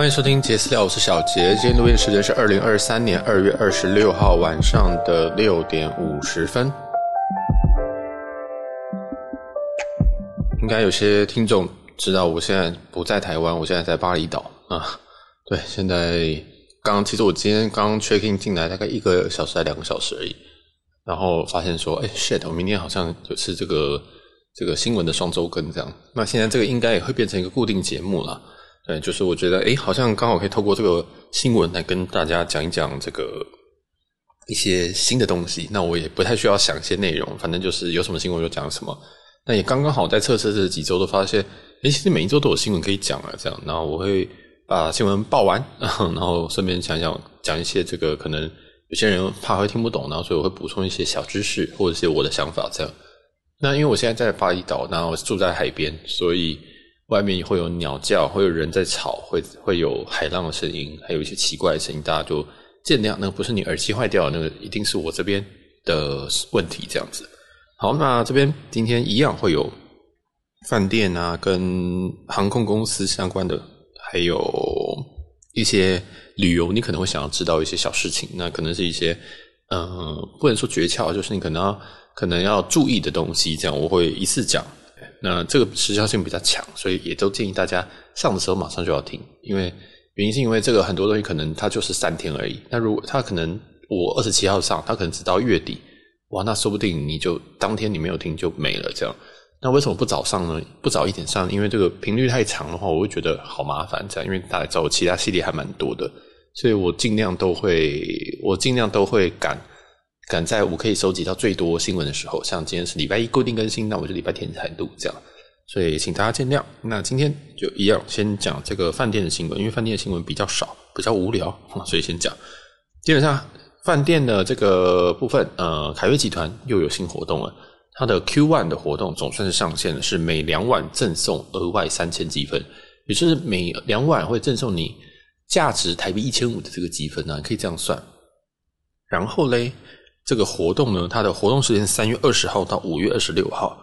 欢迎收听杰斯聊，我是小杰。今天录音时间是二零二三年二月二十六号晚上的六点五十分。应该有些听众知道，我现在不在台湾，我现在在巴厘岛啊。对，现在刚其实我今天刚 check in 进来，大概一个小时还两个小时而已，然后发现说，哎，shit，我明天好像就是这个这个新闻的双周更这样。那现在这个应该也会变成一个固定节目了。对，就是我觉得，哎，好像刚好可以透过这个新闻来跟大家讲一讲这个一些新的东西。那我也不太需要想一些内容，反正就是有什么新闻就讲什么。那也刚刚好在测试这几周都发现，哎，其实每一周都有新闻可以讲啊，这样。然后我会把新闻报完，然后顺便想想讲一些这个可能有些人怕会听不懂，然后所以我会补充一些小知识或者是我的想法这样。那因为我现在在巴厘岛，然后住在海边，所以。外面会有鸟叫，会有人在吵，会会有海浪的声音，还有一些奇怪的声音，大家就见谅。那个不是你耳机坏掉，那个一定是我这边的问题，这样子。好，那这边今天一样会有饭店啊，跟航空公司相关的，还有一些旅游，你可能会想要知道一些小事情，那可能是一些嗯、不能说诀窍，就是你可能要可能要注意的东西，这样我会一次讲。那这个时效性比较强，所以也都建议大家上的时候马上就要听，因为原因是因为这个很多东西可能它就是三天而已。那如果它可能我二十七号上，它可能直到月底，哇，那说不定你就当天你没有听就没了这样。那为什么不早上呢？不早一点上？因为这个频率太长的话，我会觉得好麻烦这样。因为大家知道我其他系列还蛮多的，所以我尽量都会，我尽量都会赶。赶在我可以收集到最多新闻的时候，像今天是礼拜一固定更新，那我就礼拜天才录这样，所以请大家见谅。那今天就一样，先讲这个饭店的新闻，因为饭店的新闻比较少，比较无聊，所以先讲。基本上饭店的这个部分，呃，凯悦集团又有新活动了，它的 Q One 的活动总算是上线了，是每两晚赠送额外三千积分，也就是每两晚会赠送你价值台币一千五的这个积分呢，可以这样算。然后嘞。这个活动呢，它的活动时间是三月二十号到五月二十六号。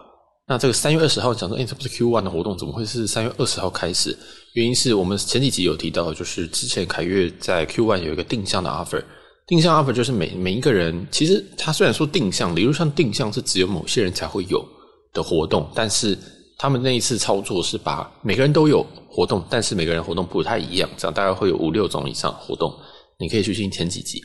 那这个三月二十号讲说，诶，这不是 Q One 的活动，怎么会是三月二十号开始？原因是我们前几集有提到，就是之前凯越在 Q One 有一个定向的 offer，定向 offer 就是每每一个人，其实他虽然说定向，理论上定向是只有某些人才会有的活动，但是他们那一次操作是把每个人都有活动，但是每个人活动不太一样，这样大概会有五六种以上活动，你可以去听前几集。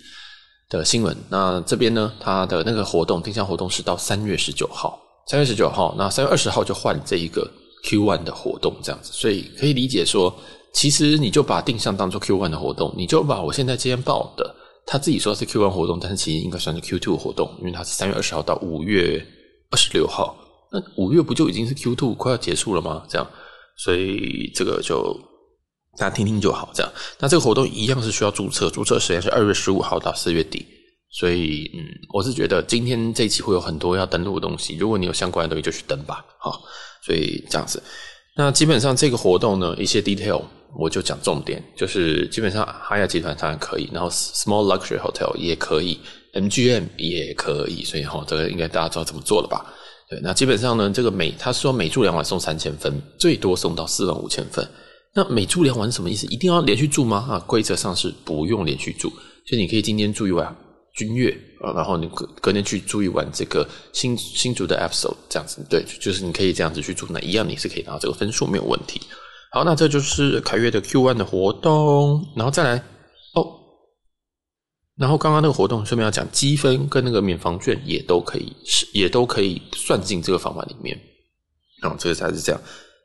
的新闻，那这边呢，它的那个活动定向活动是到三月十九号，三月十九号，那三月二十号就换这一个 Q one 的活动，这样子，所以可以理解说，其实你就把定向当做 Q one 的活动，你就把我现在今天报的，他自己说是 Q one 活动，但是其实应该算是 Q two 活动，因为它是三月二十号到五月二十六号，那五月不就已经是 Q two 快要结束了吗？这样，所以这个就。大家听听就好，这样。那这个活动一样是需要注册，注册时间是二月十五号到四月底。所以，嗯，我是觉得今天这一期会有很多要登录的东西。如果你有相关的东西，就去登吧。好，所以这样子。那基本上这个活动呢，一些 detail 我就讲重点，就是基本上哈亚集团当然可以，然后 Small Luxury Hotel 也可以，MGM 也可以。所以哈，这个应该大家知道怎么做了吧？对，那基本上呢，这个每他说每住两晚送三千分，最多送到四万五千分。那每住两晚什么意思？一定要连续住吗？啊，规则上是不用连续住，所以你可以今天住一晚君悦啊，然后你隔隔天去住一晚这个新新竹的 Episode 这样子，对，就是你可以这样子去住，那一样你是可以拿到这个分数没有问题。好，那这就是凯悦的 Q ONE 的活动，然后再来哦，然后刚刚那个活动顺便要讲积分跟那个免房券也都可以是也都可以算进这个方法里面，然哦，这个才是这样。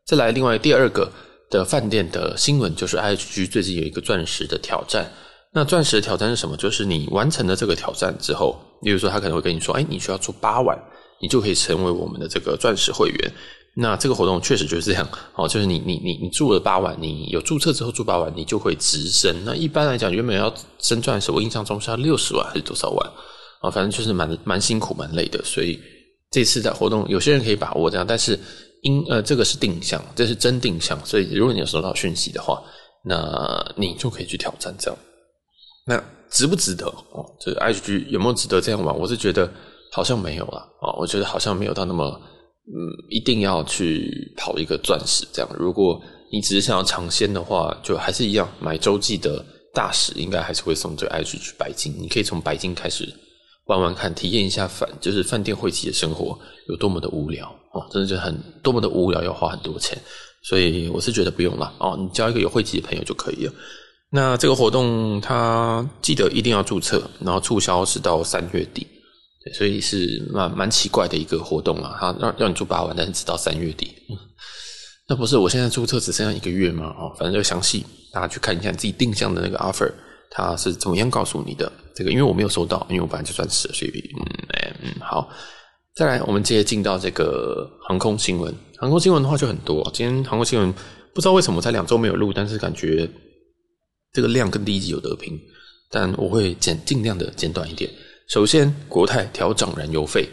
再来另外第二个。的饭店的新闻就是 IHG 最近有一个钻石的挑战。那钻石的挑战是什么？就是你完成了这个挑战之后，例如说他可能会跟你说：“哎，你需要住八晚，你就可以成为我们的这个钻石会员。”那这个活动确实就是这样哦，就是你你你你住了八晚，你有注册之后住八晚，你就会直升。那一般来讲，原本要升钻石，我印象中是要六十万还是多少万啊？反正就是蛮蛮辛苦蛮累的。所以这次的活动，有些人可以把握这样，但是。因呃，这个是定向，这是真定向，所以如果你有收到讯息的话，那你就可以去挑战这样。那值不值得哦？这个 IHG 有没有值得这样玩？我是觉得好像没有啦。啊，我觉得好像没有到那么嗯，一定要去跑一个钻石这样。如果你只是想要尝鲜的话，就还是一样买洲际的大使，应该还是会送这个 IHG 白金。你可以从白金开始玩玩看，体验一下饭就是饭店会籍的生活有多么的无聊哦，真的就很多么的无聊，要花很多钱。所以我是觉得不用了哦，你交一个有会籍的朋友就可以了。那这个活动，它记得一定要注册，然后促销是到三月底，对，所以是蛮蛮奇怪的一个活动啊。它让让你住八晚，但是直到三月底，那不是我现在注册只剩下一个月吗？哦，反正就详细大家去看一下自己定向的那个 offer，它是怎么样告诉你的。这个因为我没有收到，因为我本来就算是，所以嗯哎嗯好，再来我们接进到这个航空新闻，航空新闻的话就很多。今天航空新闻不知道为什么才两周没有录，但是感觉。这个量跟第一集有得拼，但我会简尽量的简短一点。首先，国泰调整燃油费，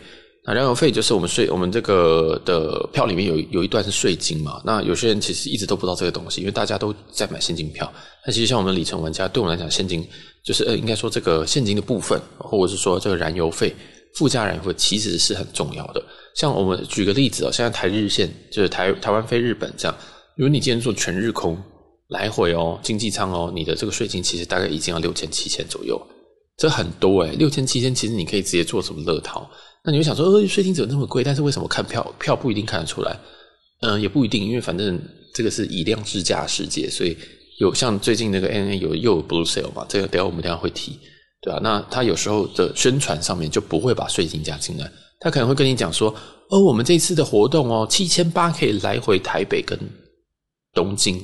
那燃油费就是我们税，我们这个的票里面有有一段是税金嘛。那有些人其实一直都不知道这个东西，因为大家都在买现金票。那其实像我们里程玩家，对我们来讲，现金就是呃，应该说这个现金的部分，或者是说这个燃油费、附加燃油费，其实是很重要的。像我们举个例子哦，现在台日线就是台台湾飞日本这样，如果你今天做全日空。来回哦，经济舱哦，你的这个税金其实大概已经要六千七千左右，这很多诶，六千七千其实你可以直接做什么乐淘。那你会想说，呃，税金怎么那么贵？但是为什么看票票不一定看得出来？嗯、也不一定，因为反正这个是以量制价世界，所以有像最近那个 N A 有又有 Blue Sale 嘛，这个等下我们等下会提，对吧、啊？那他有时候的宣传上面就不会把税金加进来，他可能会跟你讲说，哦，我们这次的活动哦，七千八可以来回台北跟东京。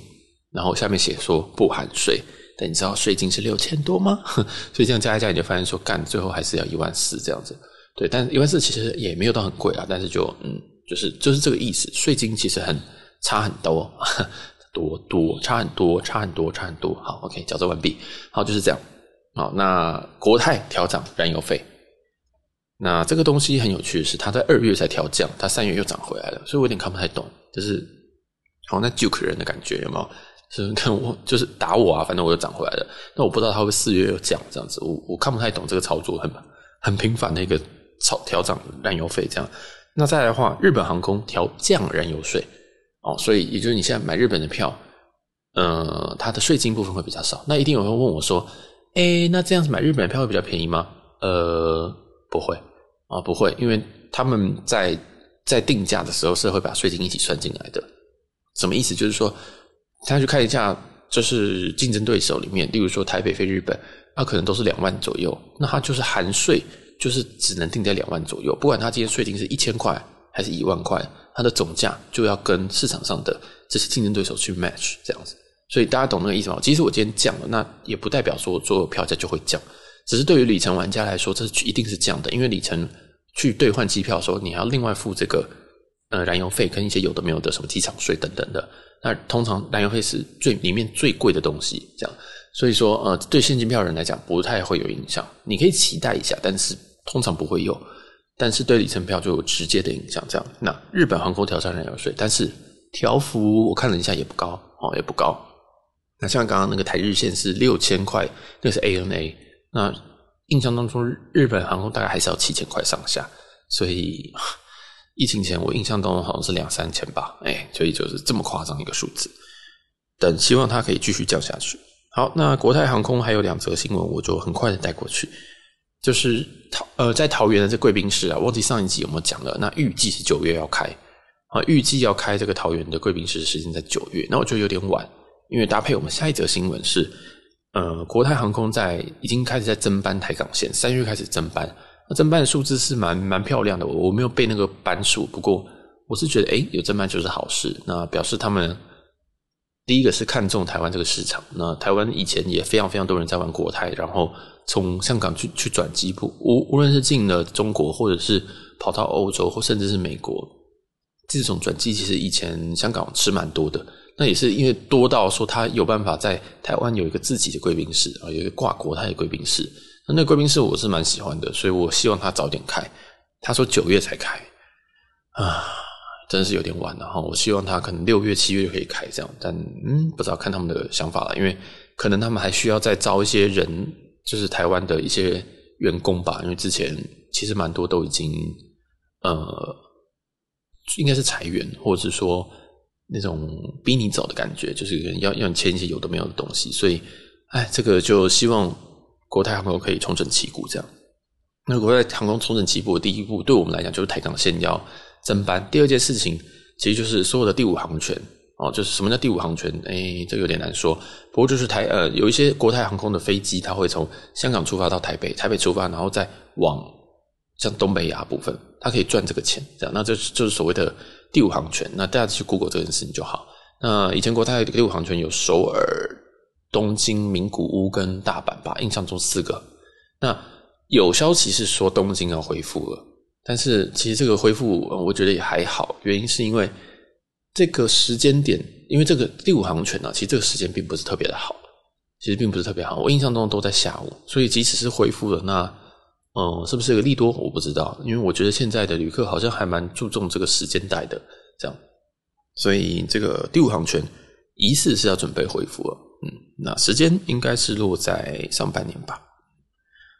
然后下面写说不含税，但你知道税金是六千多吗？所以这样加一加，你就发现说干最后还是要一万四这样子。对，但一万四其实也没有到很贵啊，但是就嗯，就是就是这个意思，税金其实很差很多，多多差很多，差很多，差很多。好，OK，矫正完毕。好，就是这样。好，那国泰调涨燃油费，那这个东西很有趣的是，它在二月才调降，它三月又涨回来了，所以我有点看不太懂，就是好像在 Juke 人的感觉，有没有？是看我就是打我啊，反正我又涨回来了。那我不知道它会四月又降这样子，我我看不太懂这个操作，很很频繁的一个调调涨燃油费这样。那再来的话，日本航空调降燃油税哦，所以也就是你现在买日本的票，呃，它的税金部分会比较少。那一定有人问我说，诶，那这样子买日本的票会比较便宜吗？呃，不会啊，不会，因为他们在在定价的时候是会把税金一起算进来的。什么意思？就是说。大家去看一下，就是竞争对手里面，例如说台北飞日本，那可能都是两万左右，那它就是含税，就是只能定在两万左右。不管它今天税金是一千块还是一万块，它的总价就要跟市场上的这些竞争对手去 match 这样子。所以大家懂那个意思吗？即使我今天降了，那也不代表说所有票价就会降，只是对于里程玩家来说，这一定是降的，因为里程去兑换机票的时候，你还要另外付这个呃燃油费跟一些有的没有的什么机场税等等的。那通常燃油费是最里面最贵的东西，这样，所以说呃，对现金票人来讲不太会有影响。你可以期待一下，但是通常不会有。但是对里程票就有直接的影响。这样，那日本航空调上燃油税，但是调幅我看了一下也不高哦，也不高。那像刚刚那个台日线是六千块，那是 ANA。那印象当中日本航空大概还是要七千块上下，所以。疫情前，我印象当中好像是两三千吧，哎，所以就是这么夸张一个数字。等希望它可以继续降下去。好，那国泰航空还有两则新闻，我就很快的带过去。就是桃呃，在桃园的这贵宾室啊，忘记上一集有没有讲了。那预计是九月要开啊，预计要开这个桃园的贵宾室的时间在九月。那我觉得有点晚，因为搭配我们下一则新闻是，呃，国泰航空在已经开始在增班台港线，三月开始增班。那增班的数字是蛮蛮漂亮的，我我没有背那个班数，不过我是觉得，诶，有增班就是好事。那表示他们第一个是看中台湾这个市场。那台湾以前也非常非常多人在玩国泰，然后从香港去去转机，不无无论是进了中国，或者是跑到欧洲，或甚至是美国，这种转机其实以前香港吃蛮多的。那也是因为多到说他有办法在台湾有一个自己的贵宾室啊，有一个挂国泰的贵宾室。那那贵宾室我是蛮喜欢的，所以我希望他早点开。他说九月才开啊，真是有点晚了哈。我希望他可能六月、七月就可以开这样，但嗯，不知道看他们的想法了，因为可能他们还需要再招一些人，就是台湾的一些员工吧。因为之前其实蛮多都已经呃，应该是裁员，或者是说那种逼你走的感觉，就是要要你签一些有的没有的东西，所以，哎，这个就希望国泰航空可以重整旗鼓，这样。那国泰航空重整旗鼓的第一步，对我们来讲就是台港线要增班。第二件事情，其实就是所有的第五航权哦，就是什么叫第五航权？哎，这有点难说。不过就是台呃，有一些国泰航空的飞机，它会从香港出发到台北，台北出发，然后再往像东北亚部分，它可以赚这个钱，这样。那这就是所谓的。第五航权，那大家去 Google 这件事情就好。那以前国泰第五航权有首尔、东京、名古屋跟大阪吧，印象中四个。那有消息是说东京要恢复了，但是其实这个恢复，我觉得也还好。原因是因为这个时间点，因为这个第五航权呢，其实这个时间并不是特别的好，其实并不是特别好。我印象中都在下午，所以即使是恢复了，那。嗯，是不是有个利多？我不知道，因为我觉得现在的旅客好像还蛮注重这个时间带的，这样，所以这个第五航权疑似是要准备恢复了。嗯，那时间应该是落在上半年吧。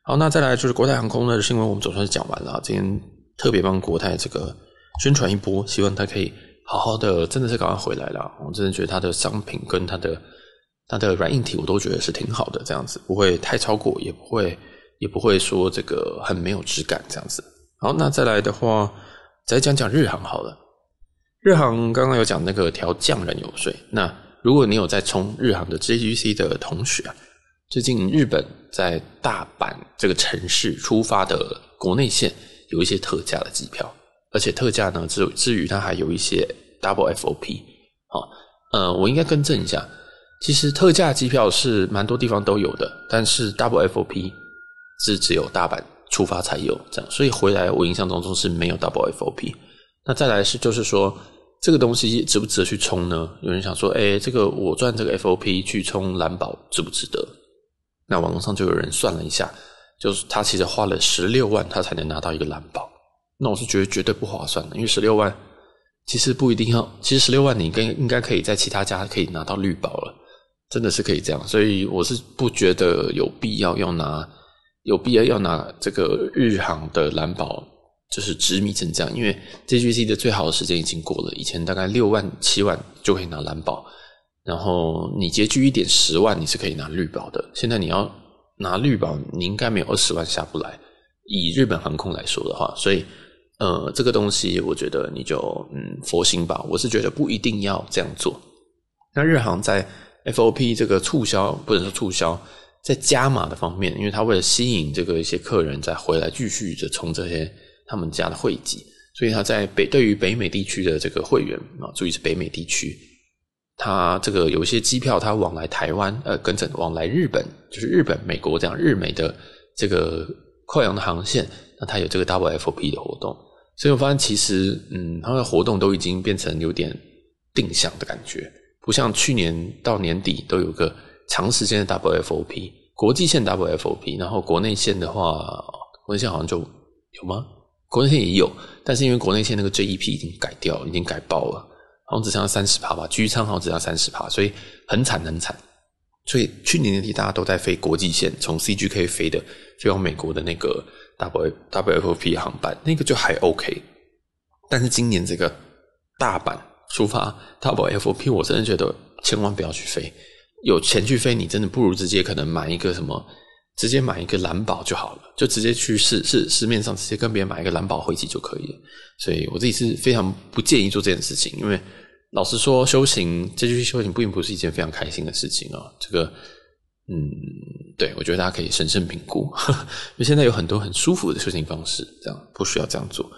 好，那再来就是国泰航空的新闻，我们总算是讲完了。今天特别帮国泰这个宣传一波，希望他可以好好的，真的是赶快回来了。我真的觉得他的商品跟他的他的软硬体，我都觉得是挺好的，这样子不会太超过，也不会。也不会说这个很没有质感这样子。好，那再来的话，再讲讲日航好了。日航刚刚有讲那个调降燃油税。那如果你有在冲日航的 JGC 的同学啊，最近日本在大阪这个城市出发的国内线有一些特价的机票，而且特价呢，至至于它还有一些 Double FOP。好，呃，我应该更正一下，其实特价机票是蛮多地方都有的，但是 Double FOP。是只有大阪出发才有这样，所以回来我印象当中是没有 double FOP。那再来是就是说，这个东西值不值得去冲呢？有人想说，哎，这个我赚这个 FOP 去冲蓝宝值不值得？那网络上就有人算了一下，就是他其实花了十六万，他才能拿到一个蓝宝。那我是觉得绝对不划算的，因为十六万其实不一定要，其实十六万你应该应该可以在其他家可以拿到绿宝了，真的是可以这样。所以我是不觉得有必要要拿。有必要要拿这个日航的蓝宝，就是执迷成这样，因为 JGC 的最好的时间已经过了。以前大概六万七万就可以拿蓝宝，然后你拮据一点十万，你是可以拿绿宝的。现在你要拿绿宝，你应该没有二十万下不来。以日本航空来说的话，所以呃，这个东西我觉得你就嗯佛心吧。我是觉得不一定要这样做。那日航在 FOP 这个促销，不能说促销。在加码的方面，因为他为了吸引这个一些客人再回来继续的充这些他们家的会籍，所以他在北对于北美地区的这个会员啊，注意是北美地区，他这个有一些机票，他往来台湾呃，跟着往来日本，就是日本、美国这样日美的这个跨洋的航线，那他有这个 double FOP 的活动，所以我发现其实嗯，他的活动都已经变成有点定向的感觉，不像去年到年底都有个。长时间的 double FOP，国际线 double FOP，然后国内线的话，国内线好像就有吗？国内线也有，但是因为国内线那个 JEP 已经改掉，已经改爆了，好像只剩下三十趴吧，居舱好像只剩三十趴，所以很惨很惨。所以去年年底大家都在飞国际线，从 CGK 飞的飞往美国的那个 W W F P 航班，那个就还 OK。但是今年这个大阪出发 W F P，我真的觉得千万不要去飞。有钱去飞，你真的不如直接可能买一个什么，直接买一个蓝宝就好了，就直接去市市市面上直接跟别人买一个蓝宝会籍就可以了。所以我自己是非常不建议做这件事情，因为老实说，修行这就是修行，并不是一件非常开心的事情啊、喔。这个，嗯，对，我觉得大家可以审慎评估，因为现在有很多很舒服的修行方式，这样不需要这样做。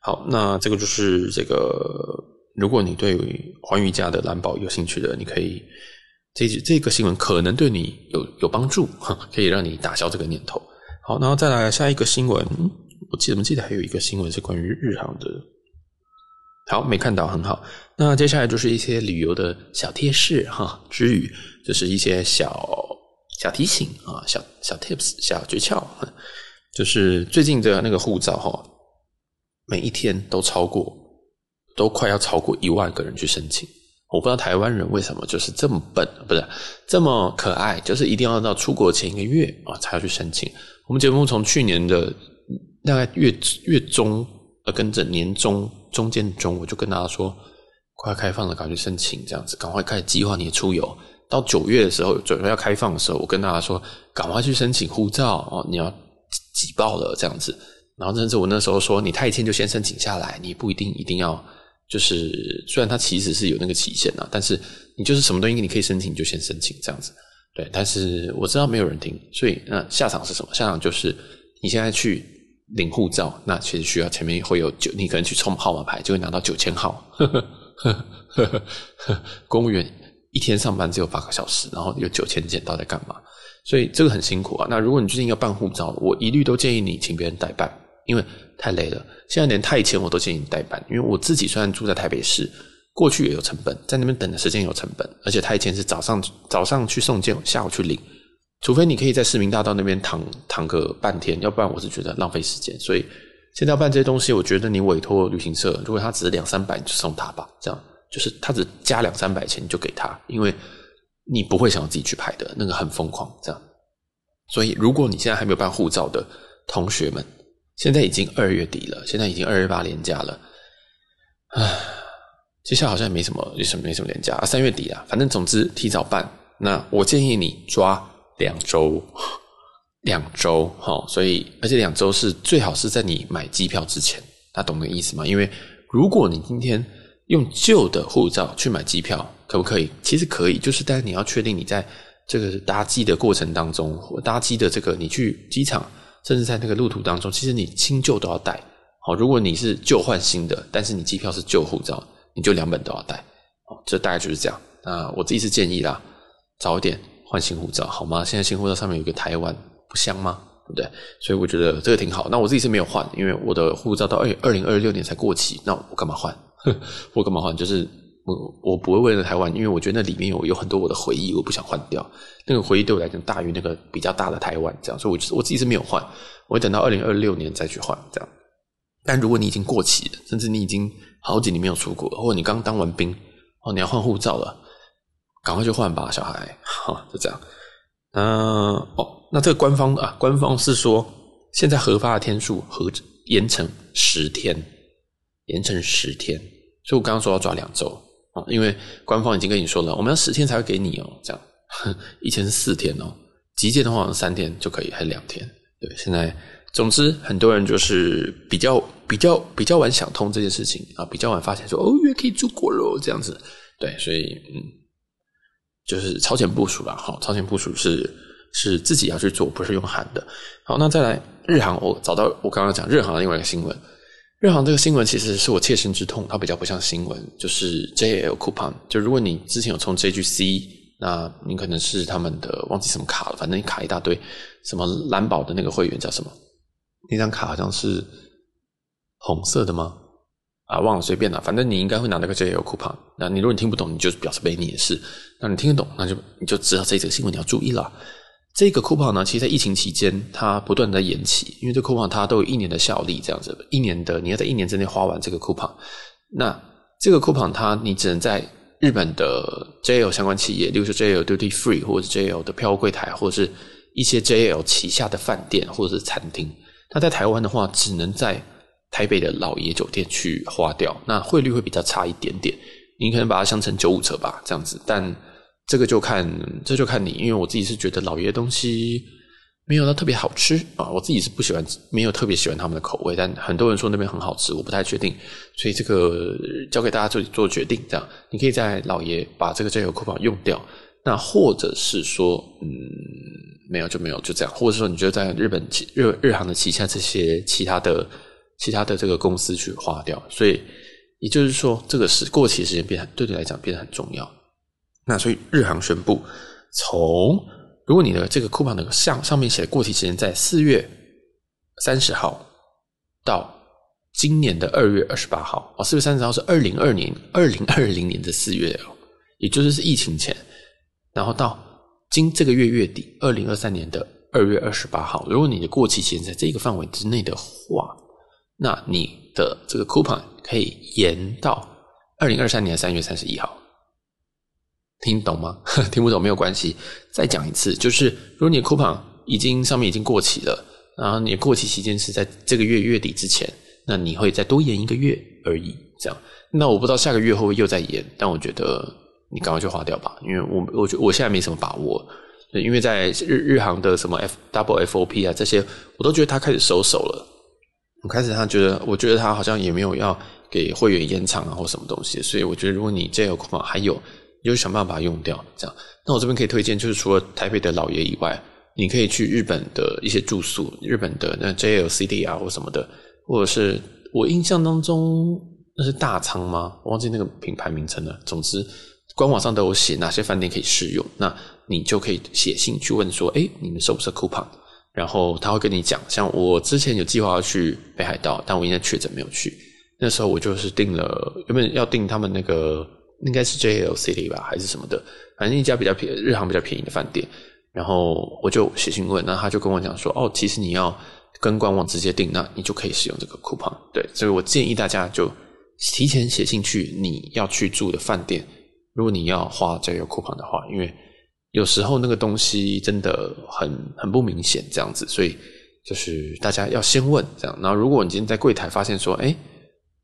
好，那这个就是这个，如果你对寰宇家的蓝宝有兴趣的，你可以。这这个新闻可能对你有有帮助，可以让你打消这个念头。好，然后再来下一个新闻，我记得，我记得还有一个新闻是关于日航的。好，没看到，很好。那接下来就是一些旅游的小贴士哈，之语就是一些小小提醒啊，小小 tips 小诀窍，就是最近的那个护照哈，每一天都超过，都快要超过一万个人去申请。我不知道台湾人为什么就是这么笨，不是这么可爱，就是一定要到出国前一个月啊才要去申请。我们节目从去年的大概月月中呃，跟着年中中间中，我就跟大家说，快开放了，赶快去申请，这样子，赶快开始计划你的出游。到九月的时候，准备要开放的时候，我跟大家说，赶快去申请护照哦，你要挤爆了这样子。然后甚至我那时候说，你太签就先申请下来，你不一定一定要，就是虽然它其实是有那个期限啊，但是你就是什么东西你可以申请就先申请这样子。对，但是我知道没有人听，所以那下场是什么？下场就是你现在去领护照，那其实需要前面会有九，你可能去抽号码牌就会拿到九千号。呵呵呵呵呵，公务员。一天上班只有八个小时，然后有九千件，到底干嘛？所以这个很辛苦啊。那如果你最近要办护照，我一律都建议你请别人代办，因为太累了。现在连泰签我都建议你代办，因为我自己虽然住在台北市，过去也有成本，在那边等的时间有成本，而且泰签是早上早上去送件，下午去领，除非你可以在市民大道那边躺躺个半天，要不然我是觉得浪费时间。所以现在办这些东西，我觉得你委托旅行社，如果他只两三百，你就送他吧，这样。就是他只加两三百钱，你就给他，因为你不会想要自己去排的，那个很疯狂这样。所以如果你现在还没有办护照的同学们，现在已经二月底了，现在已经二月八连假了，唉，接下来好像也没什么，也什么没什么连假啊，三月底啊，反正总之提早办。那我建议你抓两周，两周齁，所以而且两周是最好是在你买机票之前，他懂那个意思吗？因为如果你今天用旧的护照去买机票可不可以？其实可以，就是但是你要确定你在这个搭机的过程当中，搭机的这个你去机场，甚至在那个路途当中，其实你新旧都要带。好，如果你是旧换新的，但是你机票是旧护照，你就两本都要带。好，这大概就是这样。那我自己是建议啦，早一点换新护照，好吗？现在新护照上面有个台湾，不香吗？对不对？所以我觉得这个挺好。那我自己是没有换，因为我的护照到二二零二六年才过期，那我干嘛换？我干嘛换？就是我我不会为了台湾，因为我觉得那里面有有很多我的回忆，我不想换掉。那个回忆对我来讲大于那个比较大的台湾，这样，所以我我自己是没有换，我会等到二零二六年再去换这样。但如果你已经过期了，甚至你已经好几年没有出国，或者你刚当完兵哦，你要换护照了，赶快去换吧，小孩。好，就这样。嗯，哦，那这个官方啊，官方是说现在核发的天数和延成十天。延成十天，所以我刚刚说要抓两周啊，因为官方已经跟你说了，我们要十天才会给你哦，这样，以前是四天哦，急件的话三天就可以，还两天，对，现在总之很多人就是比较比较比较晚想通这件事情啊，比较晚发现说哦，原来可以出国了这样子，对，所以嗯，就是超前部署了，好，超前部署是是自己要去做，不是用喊的。好，那再来日航，我找到我刚刚讲日航的另外一个新闻。日航这个新闻其实是我切身之痛，它比较不像新闻，就是 J L coupon。就如果你之前有充 JGC，那你可能是他们的忘记什么卡了，反正你卡一大堆，什么蓝宝的那个会员叫什么？那张卡好像是红色的吗？啊，忘了，随便了，反正你应该会拿那个 J L coupon。那你如果你听不懂，你就表示没你的事；那你听得懂，那就你就知道这则新闻你要注意了。这个 coupon 呢，其实，在疫情期间，它不断的在延期，因为这 coupon 它都有一年的效力，这样子，一年的你要在一年之内花完这个 coupon。那这个 coupon 它，你只能在日本的 JL 相关企业，例如说 JL Duty Free，或者 JL 的票务柜台，或者是一些 JL 旗下的饭店或者是餐厅。那在台湾的话，只能在台北的老爷酒店去花掉，那汇率会比较差一点点，你可能把它想成九五折吧，这样子，但。这个就看，这就看你，因为我自己是觉得老爷的东西没有到特别好吃啊，我自己是不喜欢，没有特别喜欢他们的口味，但很多人说那边很好吃，我不太确定，所以这个交给大家做做决定。这样，你可以在老爷把这个 JAL coupon 用掉，那或者是说，嗯，没有就没有，就这样，或者说你觉得在日本日日航的旗下这些其他的其他的这个公司去花掉，所以也就是说，这个是过期时间变对你来讲变得很重要。那所以日航宣布，从如果你的这个 coupon 的上上面写的过期时间在四月三十号到今年的二月二十八号哦，四月三十号是二零二年二零二零年的四月哦，也就是是疫情前，然后到今这个月月底二零二三年的二月二十八号，如果你的过期时间在这个范围之内的话，那你的这个 coupon 可以延到二零二三年三月三十一号。听懂吗？听不懂没有关系，再讲一次，就是如果你的 coupon 已经上面已经过期了，然后你的过期期间是在这个月月底之前，那你会再多延一个月而已。这样，那我不知道下个月会不会又再延，但我觉得你赶快去花掉吧，因为我我觉我现在没什么把握，因为在日日航的什么 F double FOP 啊这些，我都觉得他开始收手了。我开始他觉得，我觉得他好像也没有要给会员延长啊或什么东西，所以我觉得如果你这个 coupon 还有，你就想办法把它用掉。这样，那我这边可以推荐，就是除了台北的老爷以外，你可以去日本的一些住宿，日本的那 JLCT 啊或什么的，或者是我印象当中那是大仓吗？忘记那个品牌名称了。总之，官网上都有写哪些饭店可以试用，那你就可以写信去问说，诶，你们收不收 coupon？然后他会跟你讲，像我之前有计划要去北海道，但我因为确诊没有去。那时候我就是订了，原本要订他们那个应该是 JL City 吧，还是什么的，反正一家比较便，日航比较便宜的饭店。然后我就写信问，那他就跟我讲说，哦，其实你要跟官网直接订，那你就可以使用这个 coupon。对，所以我建议大家就提前写信去你要去住的饭店，如果你要花 JL coupon 的话，因为。有时候那个东西真的很很不明显，这样子，所以就是大家要先问这样。然后如果你今天在柜台发现说，诶，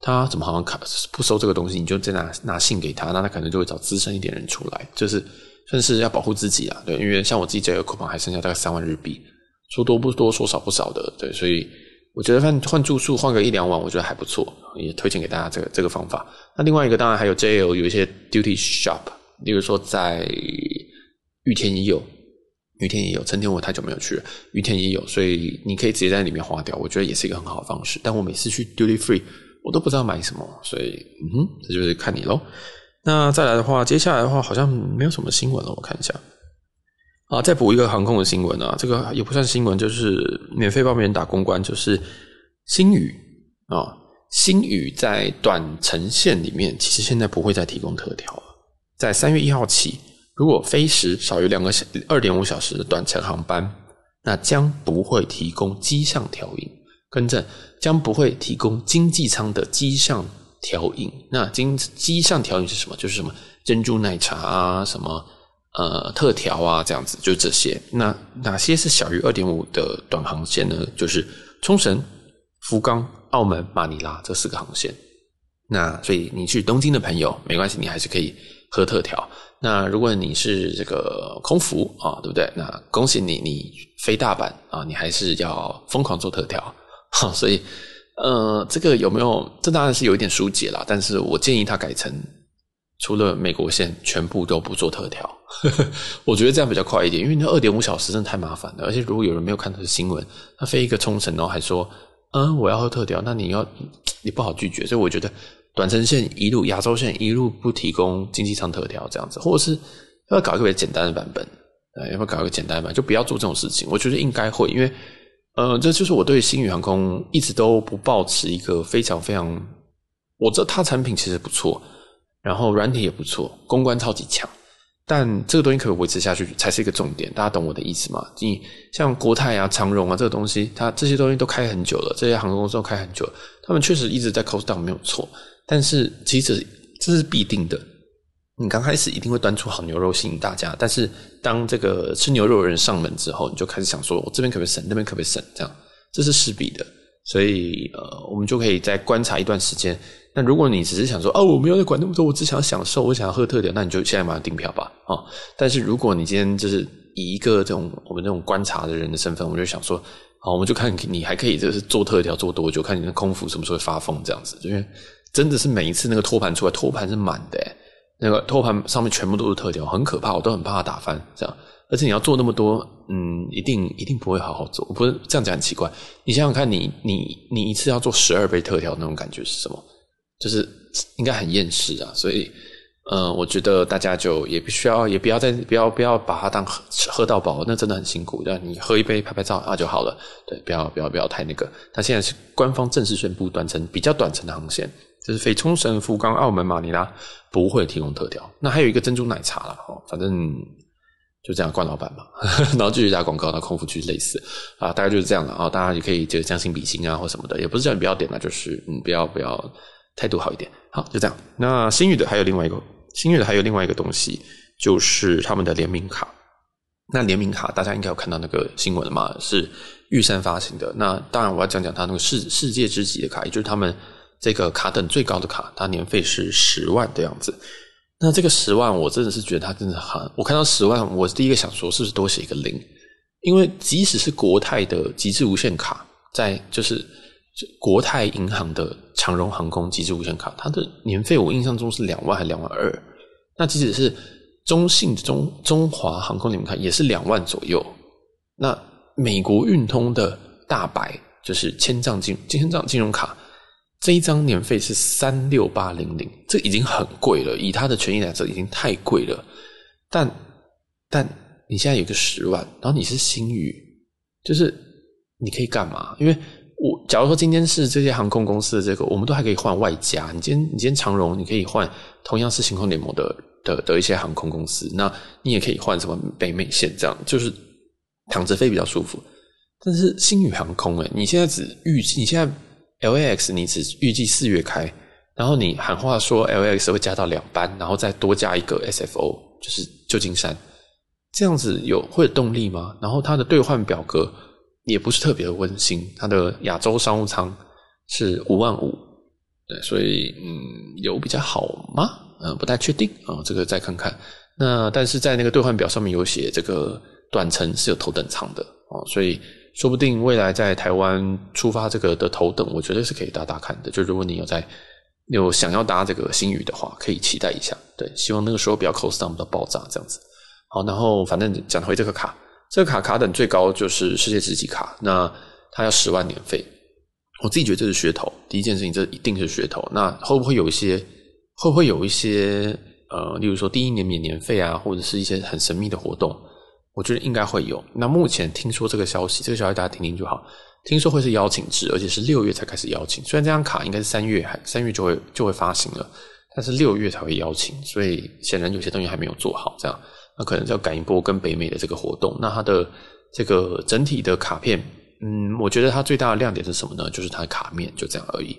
他怎么好像卡不收这个东西，你就再拿拿信给他，那他可能就会找资深一点人出来，就是算是要保护自己啊。对，因为像我自己这个 coupon 还剩下大概三万日币，说多不多，说少不少的。对，所以我觉得换换住宿换个一两万，我觉得还不错，也推荐给大家这个这个方法。那另外一个当然还有 JL 有一些 duty shop，例如说在。玉田也有，羽田也有，成田我太久没有去了，羽田也有，所以你可以直接在里面花掉，我觉得也是一个很好的方式。但我每次去 Duty Free，我都不知道买什么，所以嗯哼，这就是看你喽。那再来的话，接下来的话好像没有什么新闻了，我看一下。啊，再补一个航空的新闻啊，这个也不算新闻，就是免费帮别人打公关，就是星宇啊，星宇在短程线里面，其实现在不会再提供特调了，在三月一号起。如果飞时少于两个小二点五小时的短程航班，那将不会提供机上调饮。跟正，将不会提供经济舱的机上调饮。那经机上调饮是什么？就是什么珍珠奶茶啊，什么呃特调啊，这样子，就这些。那哪些是小于二点五的短航线呢？就是冲绳、福冈、澳门、马尼拉这四个航线。那所以你去东京的朋友没关系，你还是可以喝特调。那如果你是这个空服啊，对不对？那恭喜你，你飞大阪啊，你还是要疯狂做特调。哈，所以呃，这个有没有？这当然是有一点疏解啦，但是我建议他改成除了美国线全部都不做特调。我觉得这样比较快一点，因为那二点五小时真的太麻烦了。而且如果有人没有看到新闻，他飞一个冲绳，然后还说嗯我要喝特调，那你要你不好拒绝。所以我觉得。短程线一路，亚洲线一路不提供经济舱特调这样子，或者是要不要搞一个简单的版本？要不要搞一个简单版，就不要做这种事情。我觉得应该会，因为呃，这就是我对星宇航空一直都不抱持一个非常非常，我知道它产品其实不错，然后软体也不错，公关超级强，但这个东西可以维持下去才是一个重点。大家懂我的意思吗？你像国泰啊、长荣啊这个东西，它这些东西都开很久了，这些航空公司都开很久，他们确实一直在 cost down 没有错。但是其实这是必定的，你刚开始一定会端出好牛肉吸引大家，但是当这个吃牛肉的人上门之后，你就开始想说，我这边可不可以省，那边可不可以省，这样这是势必的。所以呃，我们就可以再观察一段时间。那如果你只是想说，哦，我没有在管那么多，我只想要享受，我想要喝特调，那你就现在马上订票吧，啊！但是如果你今天就是以一个这种我们这种观察的人的身份，我就想说，好，我们就看你还可以就是做特调做多久，看你的空腹什么时候会发疯这样子，因为。真的是每一次那个托盘出来，托盘是满的，那个托盘上面全部都是特调，很可怕，我都很怕它打翻这样。而且你要做那么多，嗯，一定一定不会好好做。不是这样讲很奇怪，你想想看你，你你一次要做十二杯特调，那种感觉是什么？就是应该很厌世啊。所以，呃，我觉得大家就也必须要，也不要再不要不要把它当喝喝到饱，那真的很辛苦。让你喝一杯拍拍照啊就好了。对，不要不要不要太那个。它现在是官方正式宣布短程比较短程的航线。就是飞冲绳、福冈、澳门、马尼拉不会提供特调。那还有一个珍珠奶茶啦，反正就这样，灌老板嘛。然后继续打广告，那空腹区类似啊，大概就是这样了啊。大家也可以就将心比心啊，或什么的，也不是叫你不要点啦，就是嗯，不要不要态度好一点。好，就这样。那新宇的还有另外一个，新宇的还有另外一个东西，就是他们的联名卡。那联名卡大家应该有看到那个新闻了嘛？是玉山发行的。那当然我要讲讲它那个世世界之级的卡，也就是他们这个卡等最高的卡，它年费是十万的样子。那这个十万，我真的是觉得它真的很……我看到十万，我第一个想说是不是多写一个零？因为即使是国泰的极致无限卡，在就是国泰银行的长荣航空极致无限卡，它的年费我印象中是两万还是两万二？那即使是中信中中华航空联名卡也是两万左右。那美国运通的大白就是千账金千账金融卡。这一张年费是三六八零零，这已经很贵了。以它的权益来说，已经太贵了。但但你现在有个十万，然后你是星宇，就是你可以干嘛？因为我假如说今天是这些航空公司的这个，我们都还可以换外加。你今天你今天长荣，你可以换同样是星空联盟的的的一些航空公司，那你也可以换什么北美线这样，就是躺着飞比较舒服。但是星宇航空，诶，你现在只预计你现在。LAX 你只预计四月开，然后你喊话说 LAX 会加到两班，然后再多加一个 SFO，就是旧金山，这样子有会有动力吗？然后它的兑换表格也不是特别的温馨，它的亚洲商务舱是五万五，对，所以嗯，有比较好吗？嗯，不太确定啊，这个再看看。那但是在那个兑换表上面有写这个短程是有头等舱的哦，所以。说不定未来在台湾出发这个的头等，我觉得是可以搭搭看的。就如果你有在有想要搭这个星宇的话，可以期待一下。对，希望那个时候不要 cost down 到爆炸这样子。好，然后反正讲回这个卡，这个卡卡等最高就是世界之级卡，那它要十万年费。我自己觉得这是噱头，第一件事情这一定是噱头。那会不会有一些会不会有一些呃，例如说第一年免年费啊，或者是一些很神秘的活动？我觉得应该会有。那目前听说这个消息，这个消息大家听听就好。听说会是邀请制，而且是六月才开始邀请。虽然这张卡应该是三月还三月就会就会发行了，但是六月才会邀请，所以显然有些东西还没有做好。这样，那可能要赶一波跟北美的这个活动。那它的这个整体的卡片，嗯，我觉得它最大的亮点是什么呢？就是它的卡面就这样而已。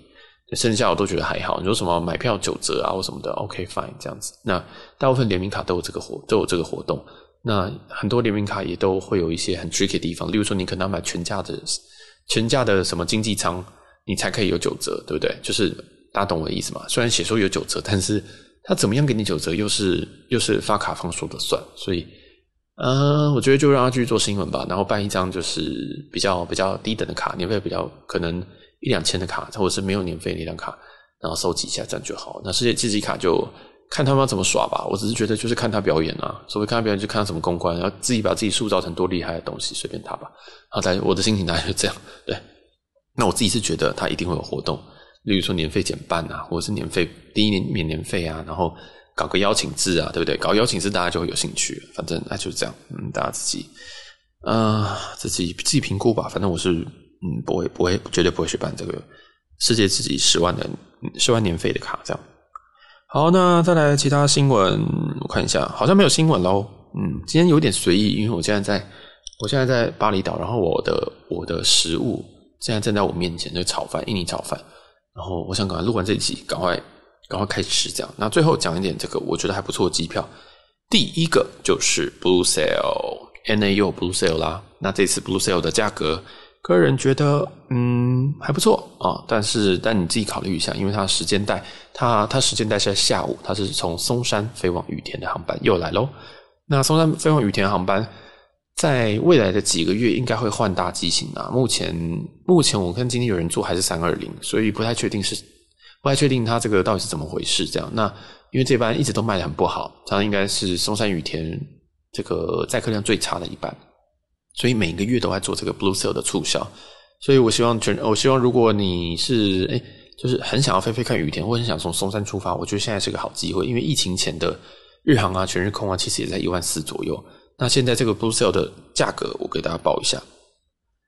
剩下我都觉得还好。你说什么买票九折啊或什么的，OK fine 这样子。那大部分联名卡都有这个活都有这个活动。那很多联名卡也都会有一些很 tricky 的地方，例如说你可能要买全价的全价的什么经济舱，你才可以有九折，对不对？就是大家懂我的意思吗？虽然写说有九折，但是他怎么样给你九折，又是又是发卡方说的算，所以，呃，我觉得就让他继续做新闻吧，然后办一张就是比较比较低等的卡，年费比较可能一两千的卡，或者是没有年费那张卡，然后收集一下这样就好。那世界机级卡就。看他们要怎么耍吧，我只是觉得就是看他表演啊。所谓看他表演，就看他怎么公关，然后自己把自己塑造成多厉害的东西，随便他吧。好，在我的心情大概就这样。对，那我自己是觉得他一定会有活动，例如说年费减半啊，或者是年费第一年免年费啊，然后搞个邀请制啊，对不对？搞邀请制大家就会有兴趣。反正那就是这样，嗯，大家自己啊、自己自己评估吧。反正我是嗯，不会不会绝对不会去办这个世界自己十万的十万年费的卡，这样。好，那再来其他新闻，我看一下，好像没有新闻喽。嗯，今天有点随意，因为我现在在，我现在在巴厘岛，然后我的我的食物现在正在我面前，那炒饭，印尼炒饭。然后我想赶快录完这一集，赶快赶快开始吃这样。那最后讲一点这个我觉得还不错的机票，第一个就是 Blue Sail，NA 有 Blue Sail 啦。那这次 Blue Sail 的价格。个人觉得，嗯，还不错啊，但是，但你自己考虑一下，因为它时间带，它它时间带是在下午，它是从松山飞往羽田的航班又来喽。那松山飞往羽田航班，在未来的几个月应该会换大机型啊。目前，目前我看今天有人做还是三二零，所以不太确定是，不太确定它这个到底是怎么回事。这样，那因为这班一直都卖的很不好，它应该是松山羽田这个载客量最差的一班。所以每个月都在做这个 Blue Sail 的促销，所以我希望全，我希望如果你是诶，就是很想要飞飞看雨田，或者很想从松山出发，我觉得现在是个好机会，因为疫情前的日航啊、全日空啊，其实也在一万四左右。那现在这个 Blue Sail 的价格，我给大家报一下，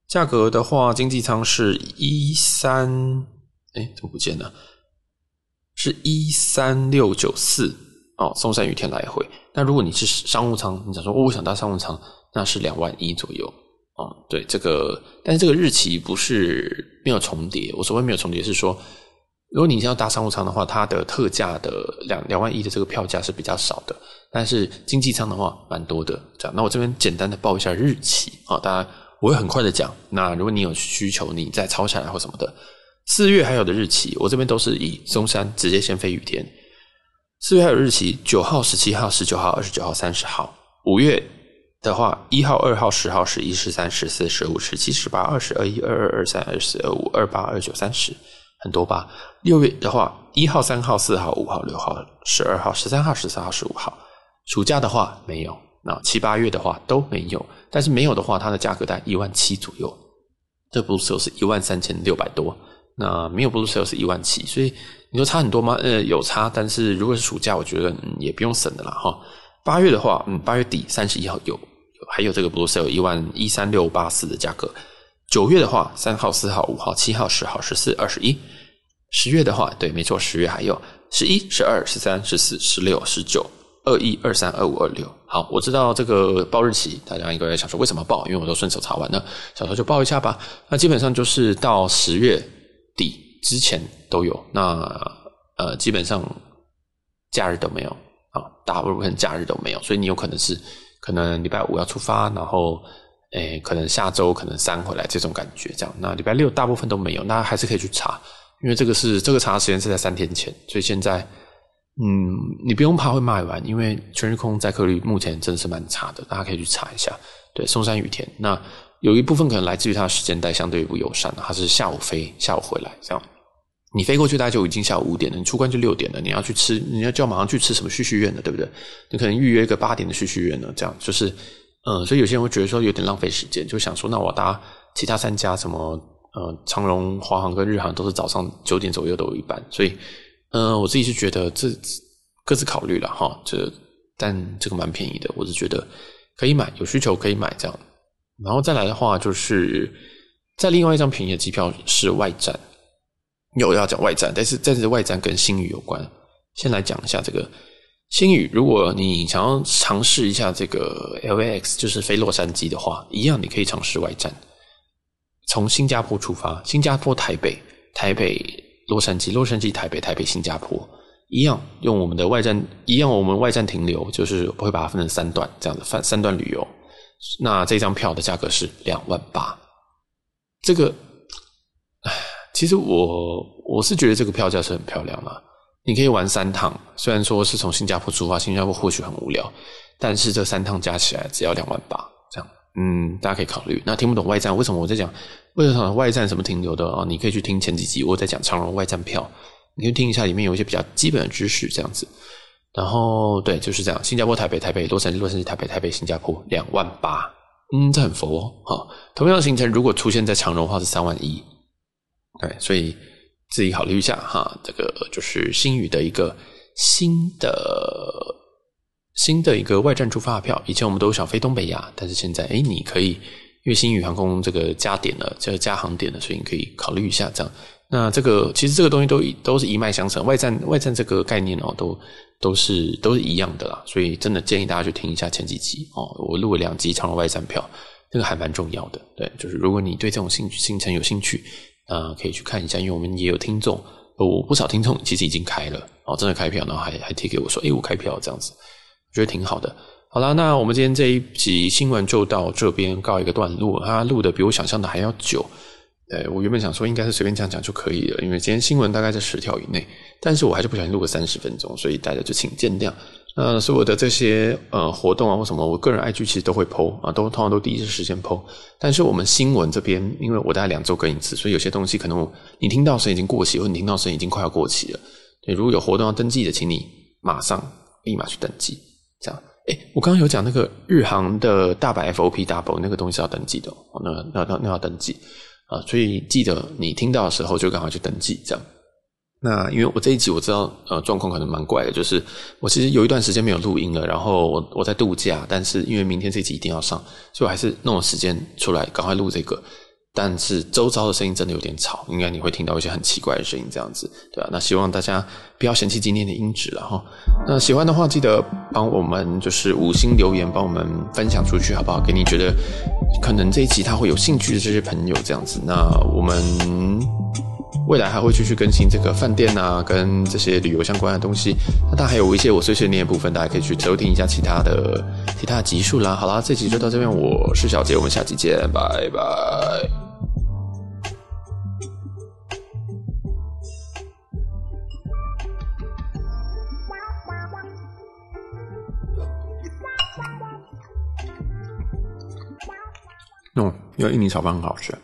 价格的话，经济舱是一三，诶，怎么不见了？是一三六九四哦，松山雨天来回。那如果你是商务舱，你想说，哦，我想搭商务舱。那是两万一左右啊、对这个，但是这个日期不是没有重叠。我所谓没有重叠是说，如果你要搭商务舱的话，它的特价的两两万一的这个票价是比较少的，但是经济舱的话蛮多的。这样，那我这边简单的报一下日期啊，大家我会很快的讲。那如果你有需求，你再抄下来或什么的。四月还有的日期，我这边都是以松山直接先飞雨天。四月还有日期，九号、十七号、十九号、二十九号、三十号。五月的话，一号、二号、十号、十一、十三、十四、十五、十七、十八、二十二、一、二二、二三、二四、二五、二八、二九、三十。很多吧。六月的话，一号、三号、四号、五号、六号、十二号、十三号、十四号、十五号。暑假的话没有，那七八月的话都没有。但是没有的话，它的价格在一万七左右。这 Blue Sail 是一万三千六百多，那没有 Blue Sail 是一万七，所以你说差很多吗？呃，有差，但是如果是暑假，我觉得、嗯、也不用省的啦哈。八月的话，嗯，八月底三十一号有，还有这个 Blue Sail 一万一三六八四的价格。九月的话，三号、四号、五号、七号、十号、十四、二十一。十月的话，对，没错，十月还有十一、十二、十三、十四、十六、十九、二一、二三、二五、二六。好，我知道这个报日期，大家应该想说为什么报？因为我都顺手查完了，想说就报一下吧。那基本上就是到十月底之前都有。那呃，基本上假日都没有啊，大部分假日都没有，所以你有可能是可能礼拜五要出发，然后。诶，可能下周可能三回来这种感觉，这样。那礼拜六大部分都没有，那还是可以去查，因为这个是这个查的时间是在三天前，所以现在，嗯，你不用怕会卖完，因为全日空载客率目前真的是蛮差的，大家可以去查一下。对，松山羽田，那有一部分可能来自于它的时间带相对不友善，它是下午飞，下午回来，这样。你飞过去大概就已经下午五点了，你出关就六点了，你要去吃，你要叫马上去吃什么旭旭苑的，对不对？你可能预约一个八点的旭旭苑呢，这样就是。嗯，所以有些人会觉得说有点浪费时间，就想说那我搭其他三家什么呃长荣、华航跟日航都是早上九点左右都有一班，所以嗯，我自己是觉得这各自考虑了哈，这但这个蛮便宜的，我是觉得可以买，有需求可以买这样。然后再来的话，就是在另外一张便宜的机票是外站，有要讲外站，但是但是外站跟新宇有关，先来讲一下这个。新宇，如果你想要尝试一下这个 LAX，就是飞洛杉矶的话，一样你可以尝试外站，从新加坡出发，新加坡台北，台北洛杉矶，洛杉矶台北，台北新加坡，一样用我们的外站，一样我们外站停留，就是不会把它分成三段这样的，三三段旅游。那这张票的价格是两万八，这个，其实我我是觉得这个票价是很漂亮的。你可以玩三趟，虽然说是从新加坡出发，新加坡或许很无聊，但是这三趟加起来只要两万八，这样，嗯，大家可以考虑。那听不懂外站，为什么我在讲为什么外站什么停留的啊？你可以去听前几集，我在讲长荣外站票，你可以听一下，里面有一些比较基本的知识，这样子。然后对，就是这样，新加坡台北台北洛杉矶洛杉矶台北台北新加坡两万八，嗯，这很佛哦。好，同样的行程如果出现在长荣的话是三万一，对，所以。自己考虑一下哈，这个就是新宇的一个新的新的一个外站出发票。以前我们都想飞东北亚，但是现在诶，你可以因为新宇航空这个加点了，这个加航点了，所以你可以考虑一下这样。那这个其实这个东西都都是一脉相承，外站外站这个概念哦，都都是都是一样的啦。所以真的建议大家去听一下前几集哦，我录了两集长荣外站票，这个还蛮重要的。对，就是如果你对这种兴趣行程有兴趣。啊，可以去看一下，因为我们也有听众，我不少听众其实已经开了哦，真的开票，然后还还贴给我说，诶，我开票这样子，我觉得挺好的。好啦，那我们今天这一集新闻就到这边告一个段落，它录的比我想象的还要久。呃，我原本想说应该是随便讲讲就可以了，因为今天新闻大概在十条以内，但是我还是不小心录了三十分钟，所以大家就请见谅。呃，所有的这些呃活动啊或什么，我个人 IG 其实都会 po 啊，都通常都第一时间 po。但是我们新闻这边，因为我大概两周更一次，所以有些东西可能你听到时已经过期，或你听到时已经快要过期了。对，如果有活动要登记的，请你马上立马去登记。这样，诶，我刚刚有讲那个日航的大白 FOP Double 那个东西要登记的，那那那那要登记啊，所以记得你听到的时候就赶快去登记，这样。那因为我这一集我知道，呃，状况可能蛮怪的，就是我其实有一段时间没有录音了，然后我我在度假，但是因为明天这集一定要上，所以我还是弄了时间出来赶快录这个。但是周遭的声音真的有点吵，应该你会听到一些很奇怪的声音，这样子，对吧？那希望大家不要嫌弃今天的音质了哈。那喜欢的话，记得帮我们就是五星留言，帮我们分享出去，好不好？给你觉得可能这一集他会有兴趣的这些朋友，这样子。那我们。未来还会继续更新这个饭店啊，跟这些旅游相关的东西。那当然还有一些我碎碎念的部分，大家可以去收听一下其他的其他的集数啦。好啦，这集就到这边，我是小杰，我们下期见，拜拜。哦，因为印尼炒饭很好吃。